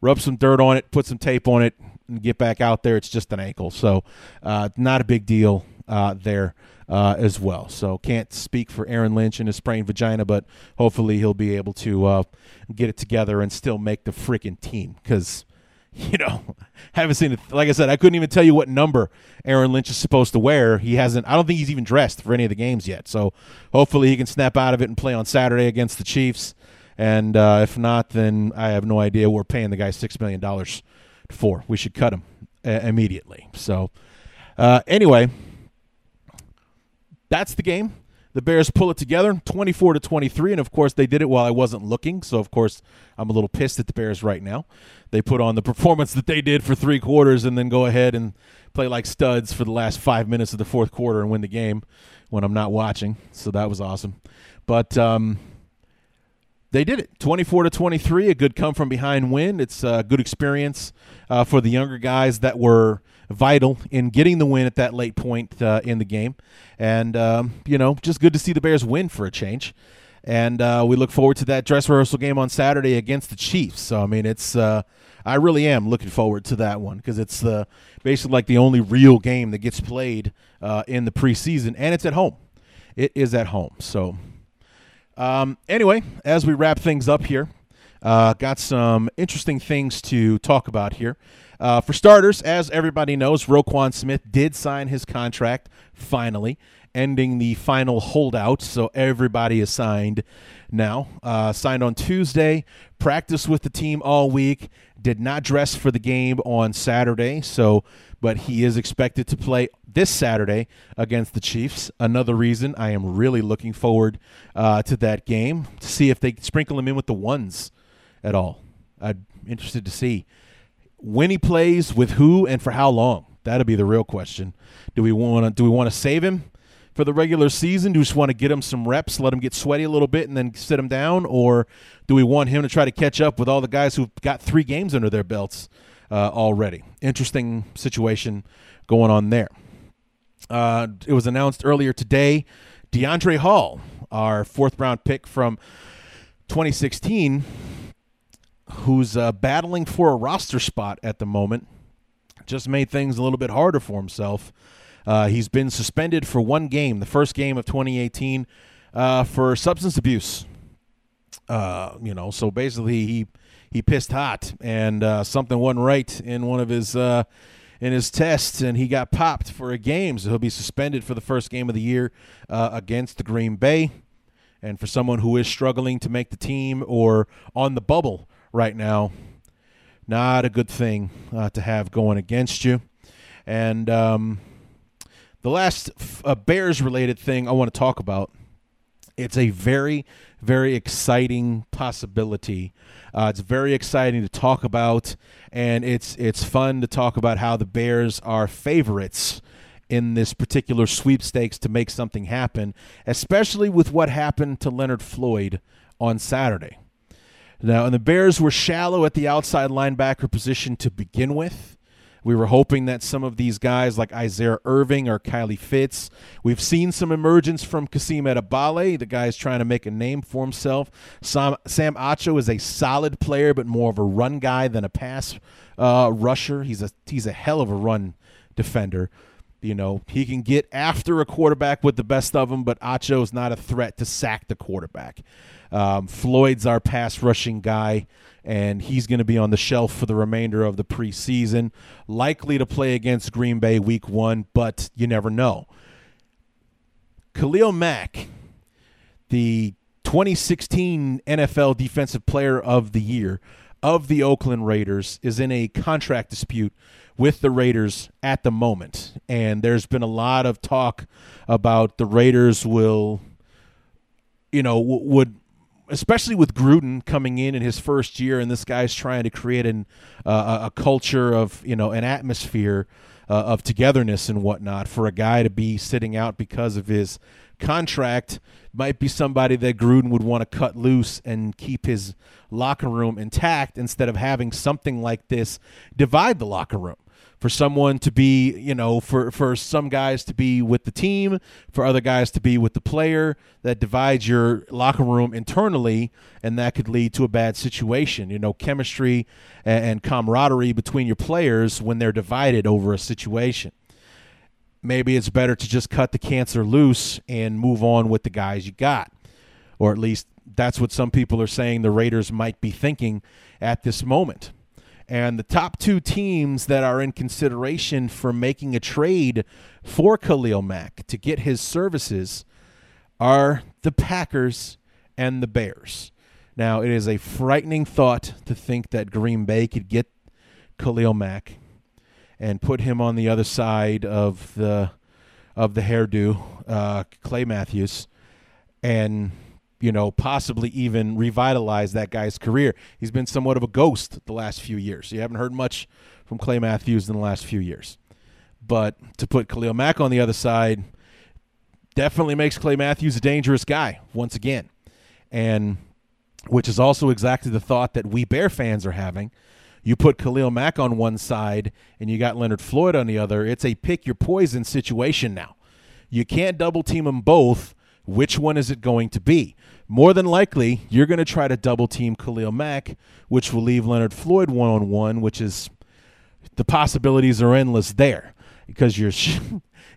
Rub some dirt on it, put some tape on it, and get back out there. It's just an ankle, so uh, not a big deal uh, there uh, as well. So can't speak for Aaron Lynch and his sprained vagina, but hopefully he'll be able to uh, get it together and still make the freaking team because you know, haven't seen it. Like I said, I couldn't even tell you what number Aaron Lynch is supposed to wear. He hasn't. I don't think he's even dressed for any of the games yet. So hopefully he can snap out of it and play on Saturday against the Chiefs. And uh, if not, then I have no idea we're paying the guy six million dollars for. We should cut him uh, immediately. So uh, anyway, that's the game. The Bears pull it together, 24 to 23, and of course they did it while I wasn't looking. So of course I'm a little pissed at the Bears right now. They put on the performance that they did for three quarters, and then go ahead and play like studs for the last five minutes of the fourth quarter and win the game when I'm not watching. So that was awesome. But um, they did it. 24 to 23 a good come from behind win. It's a good experience uh, for the younger guys that were vital in getting the win at that late point uh, in the game. And um, you know just good to see the bears win for a change. And uh, we look forward to that dress rehearsal game on saturday against the chiefs. So i mean it's uh, I really am looking forward to that one because it's the basically like the only real game that gets played uh, in the preseason, and it's at home. It is at home. So, um, anyway, as we wrap things up here, uh, got some interesting things to talk about here. Uh, for starters, as everybody knows, Roquan Smith did sign his contract finally, ending the final holdout. So everybody is signed now. Uh, signed on Tuesday, practiced with the team all week, did not dress for the game on Saturday. So, but he is expected to play this Saturday against the Chiefs. Another reason I am really looking forward uh, to that game to see if they sprinkle him in with the ones at all. I'm interested to see when he plays with who and for how long. That'll be the real question. Do we want to do we want to save him for the regular season? Do we just want to get him some reps, let him get sweaty a little bit, and then sit him down, or do we want him to try to catch up with all the guys who've got three games under their belts uh, already? Interesting situation going on there. Uh, it was announced earlier today. DeAndre Hall, our fourth round pick from 2016, who's uh, battling for a roster spot at the moment, just made things a little bit harder for himself. Uh, he's been suspended for one game, the first game of 2018, uh, for substance abuse. Uh, you know, so basically he he pissed hot and uh, something wasn't right in one of his uh, in his tests, and he got popped for a game. So he'll be suspended for the first game of the year against the Green Bay. And for someone who is struggling to make the team or on the bubble right now. Not a good thing uh, to have going against you. And um, the last uh, Bears related thing I want to talk about. It's a very, very exciting possibility. Uh, it's very exciting to talk about, and it's it's fun to talk about how the Bears are favorites in this particular sweepstakes to make something happen, especially with what happened to Leonard Floyd on Saturday. Now, and the Bears were shallow at the outside linebacker position to begin with. We were hoping that some of these guys like Isaiah Irving or Kylie Fitts, we've seen some emergence from Kasim Edebali. The guy's trying to make a name for himself. Sam, Sam Acho is a solid player, but more of a run guy than a pass uh, rusher. He's a he's a hell of a run defender. You know, he can get after a quarterback with the best of them, but Acho is not a threat to sack the quarterback. Um, Floyd's our pass rushing guy, and he's going to be on the shelf for the remainder of the preseason. Likely to play against Green Bay week one, but you never know. Khalil Mack, the 2016 NFL Defensive Player of the Year of the Oakland Raiders, is in a contract dispute with the Raiders at the moment. And there's been a lot of talk about the Raiders will, you know, would especially with Gruden coming in in his first year, and this guy's trying to create an uh, a culture of you know an atmosphere uh, of togetherness and whatnot for a guy to be sitting out because of his contract might be somebody that Gruden would want to cut loose and keep his locker room intact instead of having something like this divide the locker room for someone to be, you know, for for some guys to be with the team, for other guys to be with the player, that divides your locker room internally, and that could lead to a bad situation. You know, chemistry and, and camaraderie between your players when they're divided over a situation. Maybe it's better to just cut the cancer loose and move on with the guys you got, or at least that's what some people are saying the Raiders might be thinking at this moment. And the top two teams that are in consideration for making a trade for Khalil Mack to get his services are the Packers and the Bears. Now, it is a frightening thought to think that Green Bay could get Khalil Mack and put him on the other side of the of the hairdo, uh, Clay Matthews, and you know, possibly even revitalize that guy's career. He's been somewhat of a ghost the last few years. You haven't heard much from Clay Matthews in the last few years. But to put Khalil Mack on the other side definitely makes Clay Matthews a dangerous guy once again. And which is also exactly the thought that we Bear fans are having. You put Khalil Mack on one side and you got Leonard Floyd on the other. It's a pick your poison situation now. You can't double team them both which one is it going to be? More than likely you're going to try to double team Khalil Mack, which will leave Leonard Floyd one on one, which is the possibilities are endless there because you're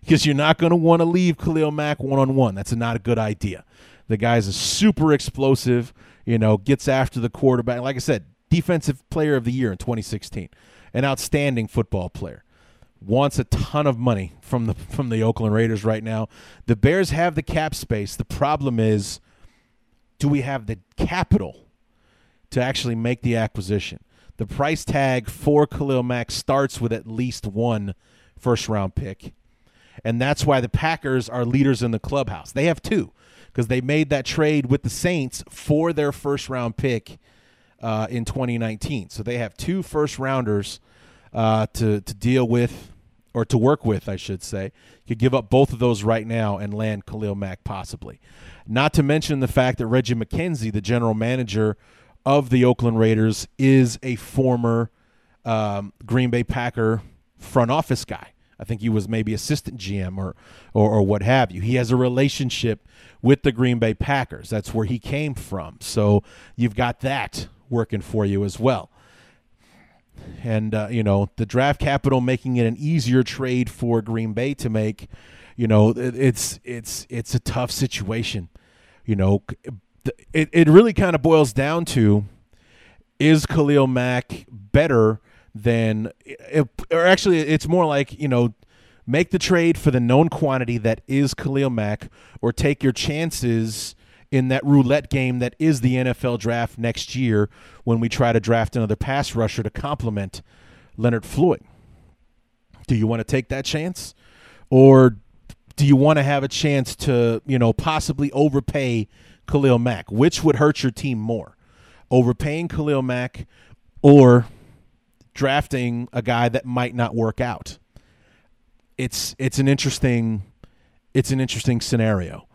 because you're not going to want to leave Khalil Mack one on one. That's not a good idea. The guy's a super explosive, you know, gets after the quarterback. Like I said, defensive player of the year in 2016, an outstanding football player. Wants a ton of money from the from the Oakland Raiders right now. The Bears have the cap space. The problem is, do we have the capital to actually make the acquisition? The price tag for Khalil Mack starts with at least one first round pick. And that's why the Packers are leaders in the clubhouse. They have two because they made that trade with the Saints for their first round pick uh, in 2019. So they have two first rounders uh, to, to deal with or to work with, I should say. Could give up both of those right now and land Khalil Mack possibly. Not to mention the fact that Reggie McKenzie, the general manager of the Oakland Raiders, is a former um, Green Bay Packer front office guy. I think he was maybe assistant GM or, or, or what have you. He has a relationship with the Green Bay Packers. That's where he came from. So you've got that working for you as well. And uh, you know the draft capital making it an easier trade for Green Bay to make. You know it's it's it's a tough situation. You know it it really kind of boils down to is Khalil Mack better than, or actually, it's more like, you know, make the trade for the known quantity that is Khalil Mack, or take your chances in that roulette game that is the NFL draft next year when we try to draft another pass rusher to complement Leonard Floyd. Do you want to take that chance? Or do you want to have a chance to, you know, possibly overpay Khalil Mack? Which would hurt your team more? Overpaying Khalil Mack or drafting a guy that might not work out. It's it's an interesting it's an interesting scenario.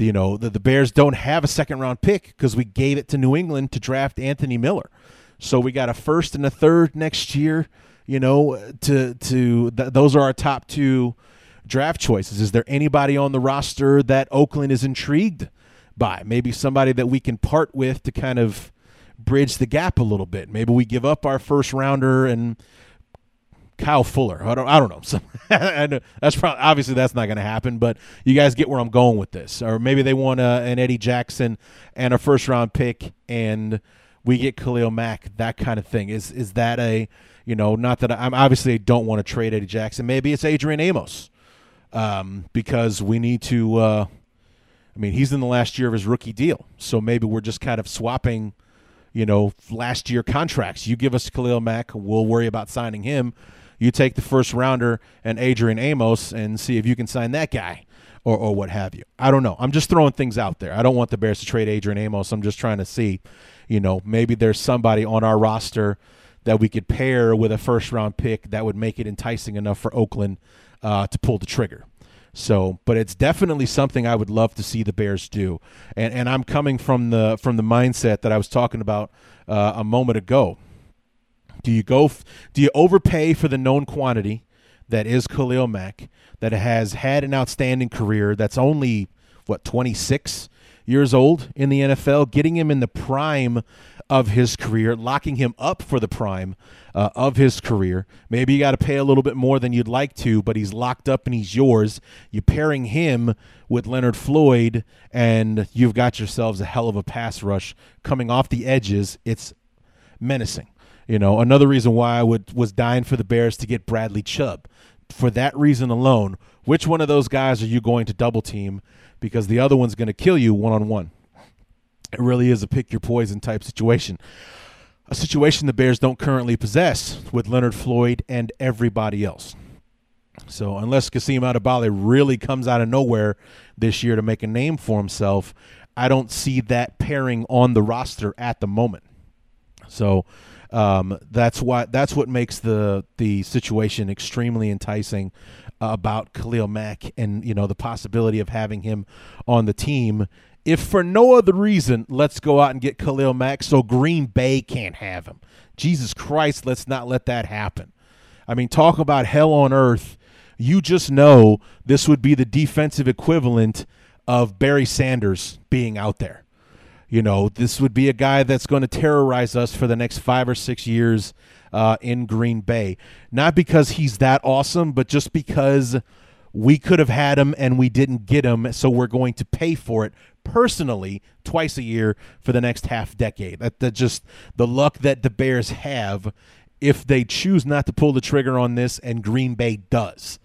You know, the, the Bears don't have a second round pick because we gave it to New England to draft Anthony Miller. So we got a first and a third next year, you know, to to th- those are our top two draft choices. Is there anybody on the roster that Oakland is intrigued by? Maybe somebody that we can part with to kind of bridge the gap a little bit. Maybe we give up our first rounder and Kyle Fuller. I don't. I don't know. So, that's probably obviously that's not going to happen. But you guys get where I'm going with this. Or maybe they want a, an Eddie Jackson and a first round pick, and we get Khalil Mack. That kind of thing. Is is that a you know? Not that I, am obviously don't want to trade Eddie Jackson. Maybe it's Adrian Amos, um, because we need to. Uh, I mean, he's in the last year of his rookie deal, so maybe we're just kind of swapping you know, last year contracts. You give us Khalil Mack, we'll worry about signing him. You take the first rounder and Adrian Amos and see if you can sign that guy or, or what have you. I don't know. I'm just throwing things out there. I don't want the Bears to trade Adrian Amos. I'm just trying to see, you know, maybe there's somebody on our roster that we could pair with a first round pick that would make it enticing enough for Oakland uh, to pull the trigger. So, but it's definitely something I would love to see the Bears do, and and I'm coming from the from the mindset that I was talking about uh, a moment ago. Do you go? Do you overpay for the known quantity that is Khalil Mack that has had an outstanding career? That's only what 26 years old in the NFL, getting him in the prime of his career, locking him up for the prime uh, of his career. Maybe you got to pay a little bit more than you'd like to, but he's locked up and he's yours. You're pairing him with Leonard Floyd, and you've got yourselves a hell of a pass rush coming off the edges. It's menacing. You know, another reason why I would was dying for the Bears to get Bradley Chubb. For that reason alone, which one of those guys are you going to double team? Because the other one's going to kill you one on one. It really is a pick your poison type situation. A situation the Bears don't currently possess with Leonard Floyd and everybody else. So unless Kasim Edebali really comes out of nowhere this year to make a name for himself, I don't see that pairing on the roster at the moment. So um, that's why that's what makes the the situation extremely enticing about Khalil Mack and you know the possibility of having him on the team if for no other reason, let's go out and get Khalil Mack so Green Bay can't have him. Jesus Christ, let's not let that happen. I mean, talk about hell on earth. You just know this would be the defensive equivalent of Barry Sanders being out there. You know, this would be a guy that's going to terrorize us for the next five or six years uh, in Green Bay. Not because he's that awesome, but just because we could have had him and we didn't get him, so we're going to pay for it personally twice a year for the next half decade. That, that just the luck that the Bears have if they choose not to pull the trigger on this, and Green Bay does.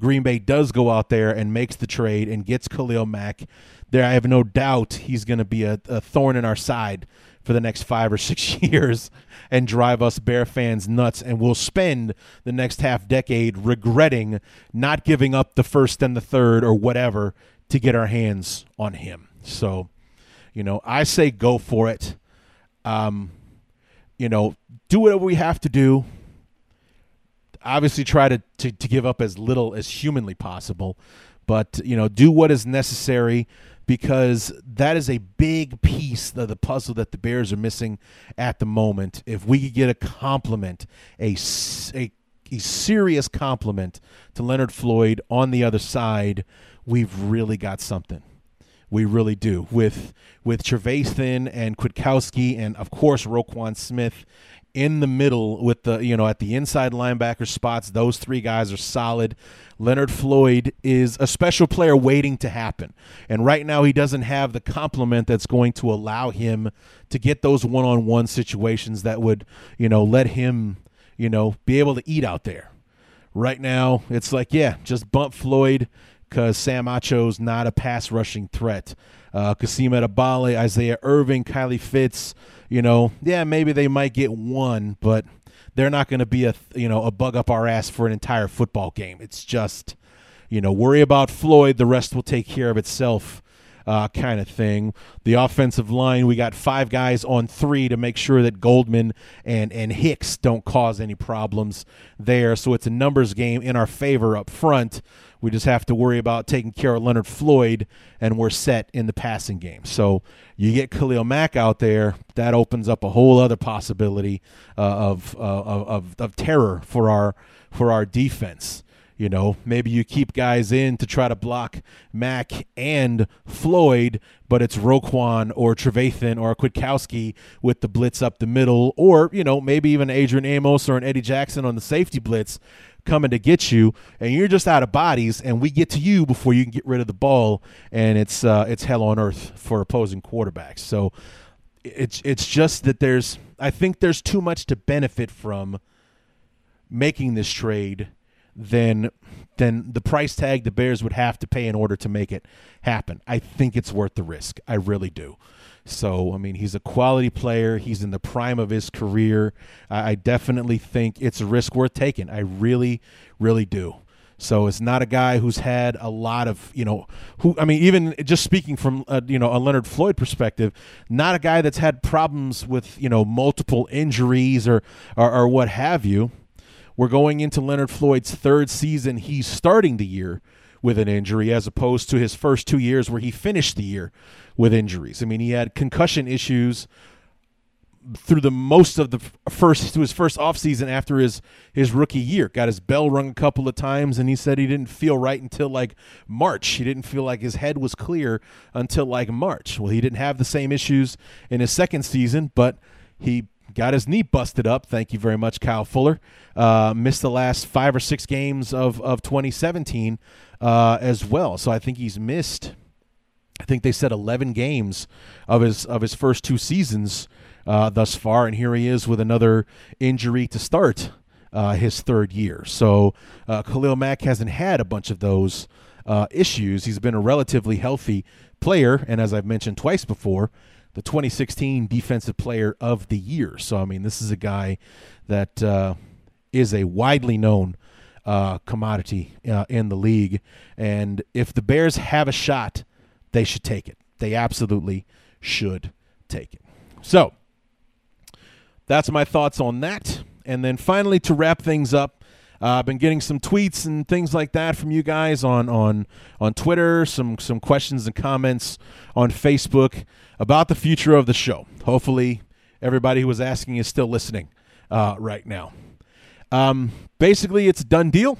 Green Bay does go out there and makes the trade and gets Khalil Mack. There, I have no doubt he's going to be a, a thorn in our side for the next five or six years and drive us Bear fans nuts. And we'll spend the next half decade regretting not giving up the first and the third or whatever to get our hands on him. So, you know, I say go for it. Um, you know, do whatever we have to do. Obviously, try to, to, to give up as little as humanly possible, but, you know, do what is necessary because that is a big piece of the puzzle that the Bears are missing at the moment. If we could get a compliment, a, a, a serious compliment to Leonard Floyd on the other side, we've really got something. We really do. With with Trevathan and Kwiatkowski and of course Roquan Smith in the middle with the you know at the inside linebacker spots those three guys are solid. Leonard floyd is a special player waiting to happen. And right now he doesn't have the complement that's going to allow him to get those one-on-one situations that would you know let him you know be able to eat out there. Right now it's like yeah just bump floyd because sam acho's not a pass rushing threat. Uh, Kasim Edebali, Isaiah Irving, Kylie Fitts, you know, yeah, maybe they might get one, but they're not going to be a you know a bug up our ass for an entire football game. It's just you know worry about Floyd, the rest will take care of itself. Uh, kind of thing. The offensive line, we got five guys on three to make sure that Goldman and and Hicks don't cause any problems there. So it's a numbers game in our favor up front. We just have to worry about taking care of Leonard Floyd, and we're set in the passing game. So you get Khalil Mack out there, that opens up a whole other possibility uh, of, uh, of of terror for our for our defense. You know, maybe you keep guys in to try to block Mack and Floyd, but it's Roquan or Trevathan or Kwiatkowski with the blitz up the middle, or, you know, maybe even Adrian Amos or an Eddie Jackson on the safety blitz coming to get you, and you're just out of bodies, and we get to you before you can get rid of the ball, and it's uh, it's hell on earth for opposing quarterbacks. So it's it's just that there's I think there's too much to benefit from making this trade than than the price tag the Bears would have to pay in order to make it happen. I think it's worth the risk. I really do. So, I mean, he's a quality player. He's in the prime of his career. I, I definitely think it's a risk worth taking. I really, really do. So it's not a guy who's had a lot of, you know, who I mean, even just speaking from a, you know a Leonard Floyd perspective, not a guy that's had problems with you know multiple injuries or or, or what have you. We're going into Leonard Floyd's third season. He's starting the year with an injury as opposed to his first two years where he finished the year with injuries. I mean, he had concussion issues through the most of the first to his first offseason after his his rookie year got his bell rung a couple of times and he said he didn't feel right until like march he didn't feel like his head was clear until like march well he didn't have the same issues in his second season but he got his knee busted up. Thank you very much kyle fuller. Uh, missed the last five or six games of, of 2017 uh, as well. So i think he's missed I think they said 11 games of his of his first two seasons uh, thus far, and here he is with another injury to start uh, his third year. So uh, Khalil Mack hasn't had a bunch of those uh, issues. He's been a relatively healthy player, and as I've mentioned twice before, the 2016 Defensive Player of the Year. So I mean, this is a guy that uh, is a widely known. Uh, commodity in the league, and if the Bears have a shot they should take it. They absolutely should take it. So that's my thoughts on that. And then finally, to wrap things up, uh, I've been getting some tweets and things like that from you guys on on on Twitter, some some questions and comments on Facebook about the future of the show. Hopefully, everybody who was asking is still listening uh, right now. Um, basically, it's a done deal.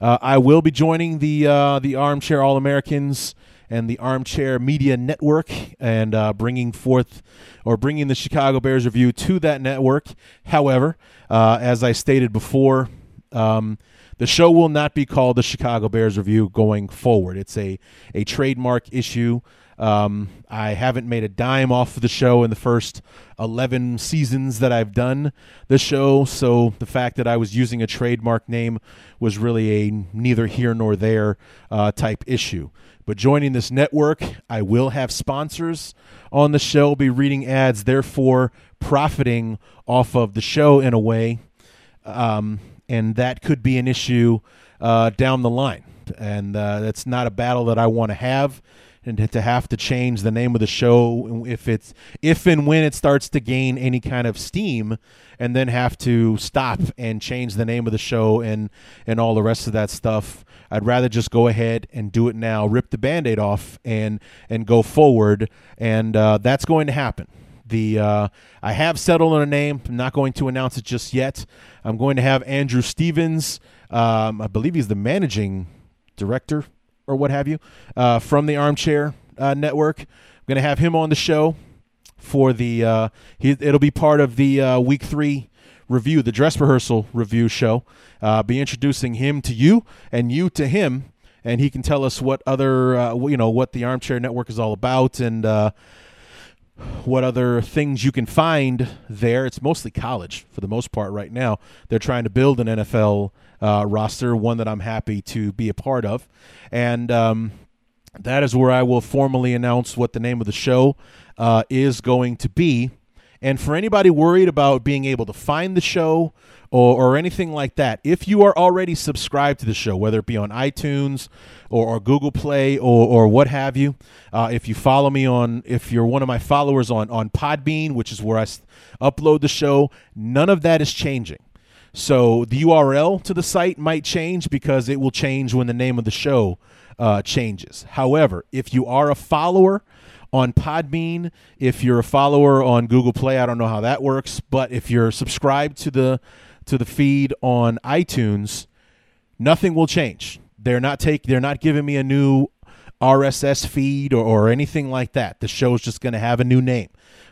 Uh, I will be joining the uh, the Armchair All Americans and the Armchair Media Network, and uh, bringing forth or bringing the Chicago Bears review to that network. However, uh, as I stated before, um, the show will not be called the Chicago Bears Review going forward. It's a, a trademark issue. Um, I haven't made a dime off of the show in the first 11 seasons that I've done the show, so the fact that I was using a trademark name was really a neither here nor there uh, type issue. But joining this network, I will have sponsors on the show, be reading ads, therefore profiting off of the show in a way. Um, and that could be an issue uh, down the line. And uh, that's not a battle that I want to have and to have to change the name of the show if it's if and when it starts to gain any kind of steam and then have to stop and change the name of the show and and all the rest of that stuff. I'd rather just go ahead and do it now rip the band-aid off and and go forward. And uh, that's going to happen the uh, I have settled on a name. I'm not going to announce it just yet. I'm going to have Andrew Stevens. Um, I believe he's the managing director or what have you uh, from the Armchair uh, Network. I'm going to have him on the show for the. Uh, he, it'll be part of the uh, week three review, the dress rehearsal review show. Uh, be introducing him to you and you to him, and he can tell us what other uh, you know what the Armchair Network is all about and what other things you can find there. It's mostly college for the most part right now. They're trying to build an NFL uh, roster, one that I'm happy to be a part of. And um, that is where I will formally announce what the name of the show uh, is going to be. And for anybody worried about being able to find the show or, or anything like that, if you are already subscribed to the show, whether it be on iTunes or, or Google Play or, or what have you, uh, if you follow me on, if you're one of my followers on, on Podbean, which is where I upload the show, none of that is changing. So the URL to the site might change because it will change when the name of the show uh, changes. However, if you are a follower, on Podbean. If you're a follower on Google Play, I don't know how that works, but if you're subscribed to the to the feed on iTunes, nothing will change. They're not take they're not giving me a new RSS feed or, or anything like that. The show's just going to have a new name.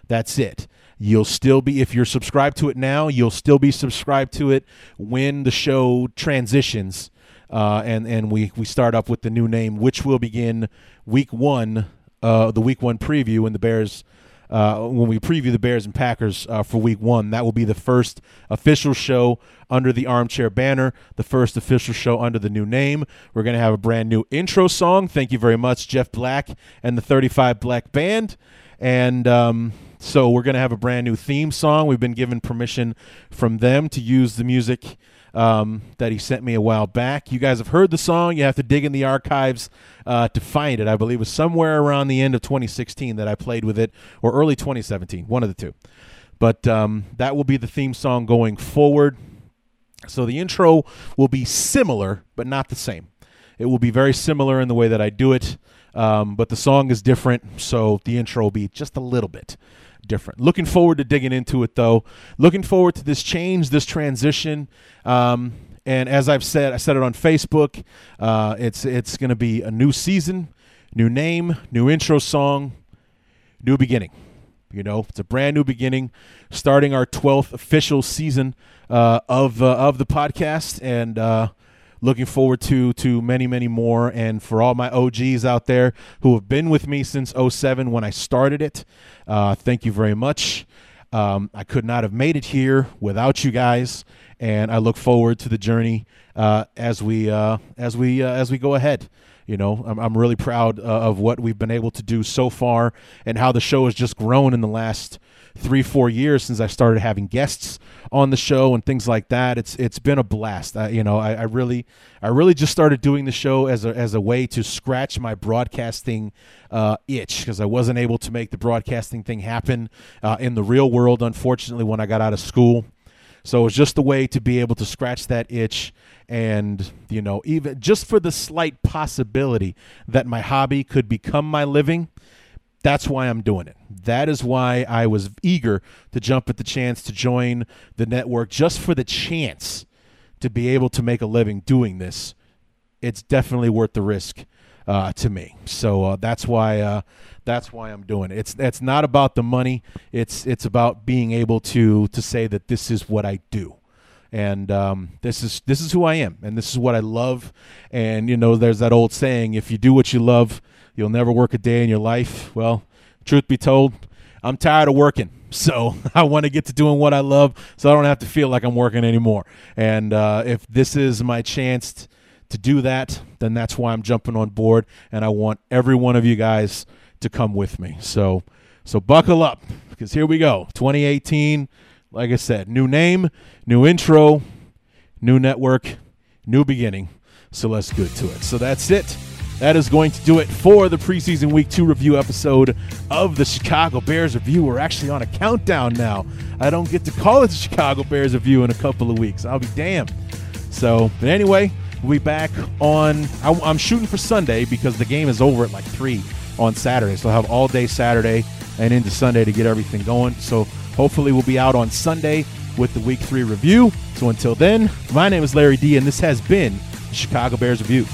That's it. You'll still be if you're subscribed to it now, you'll still be subscribed to it when the show transitions uh, and and we we start up with the new name, which will begin week one, uh, the week one preview when the Bears uh, when we preview the Bears and Packers uh, for Week One. That will be the first official show under the Armchair banner, the first official show under the new name. We're going to have a brand new intro song. Thank you very much, Jeff Black and the 35 Black Band. And um, so we're going to have a brand new theme song. We've been given permission from them to use the music um, that he sent me a while back. You guys have heard the song. You have to dig in the archives uh, to find it. I believe it was somewhere around the end of 2016 that I played with it, or early 2017, one of the two. But um, that will be the theme song going forward. So the intro will be similar, but not the same. It will be very similar in the way that I do it, um, but the song is different, so the intro will be just a little bit different. Looking forward to digging into it, though. Looking forward to this change, this transition. Um, and as I've said, I said it on Facebook. Uh, it's it's going to be a new season, new name, new intro song, new beginning. You know, it's a brand new beginning, starting our twelfth official season uh, of uh, of the podcast, and uh, looking forward to to many many more and for all my og's out there who have been with me since 07 when i started it uh, thank you very much. Um, i could not have made it here without you guys and i look forward to the journey uh, as we uh, as we uh, as we go ahead. You know i'm, I'm really proud uh, of what we've been able to do so far and how the show has just grown in the last three four years since I started having guests on the show and things like that. It's it's been a blast. I, you know, I, I really I really just started doing the show as a as a way to scratch my broadcasting uh, itch because I wasn't able to make the broadcasting thing happen uh, in the real world. Unfortunately, when I got out of school. So it was just a way to be able to scratch that itch and, you know, even just for the slight possibility that my hobby could become my living, that's why I'm doing it. That is why I was eager to jump at the chance to join the network just for the chance to be able to make a living doing this. It's definitely worth the risk uh, to me. So uh, that's why uh, that's why I'm doing it. It's it's not about the money. It's it's about being able to to say that this is what I do and um, this is this is who I am, and this is what I love. And you know, there's that old saying: if you do what you love, you'll never work a day in your life. Well, truth be told, I'm tired of working, so I want to get to doing what I love, so I don't have to feel like I'm working anymore. And uh, if this is my chance to do that, then that's why I'm jumping on board, and I want every one of you guys to come with me. So, so buckle up because here we go, 2018 like I said, new name, new intro, new network, new beginning. So let's get to it. So that's it. That is going to do it for the preseason week two review episode of the Chicago Bears review. We're actually on a countdown now. I don't get to call it the Chicago Bears review in a couple of weeks. I'll be damned. So, but anyway, we'll be back on. I, am shooting for Sunday because the game is over at like three on Saturday. So I'll have all day Saturday and into Sunday to get everything going. So Hopefully, we'll be out on Sunday with the Week 3 review. So until then, my name is Larry D, and this has been Chicago Bears Review.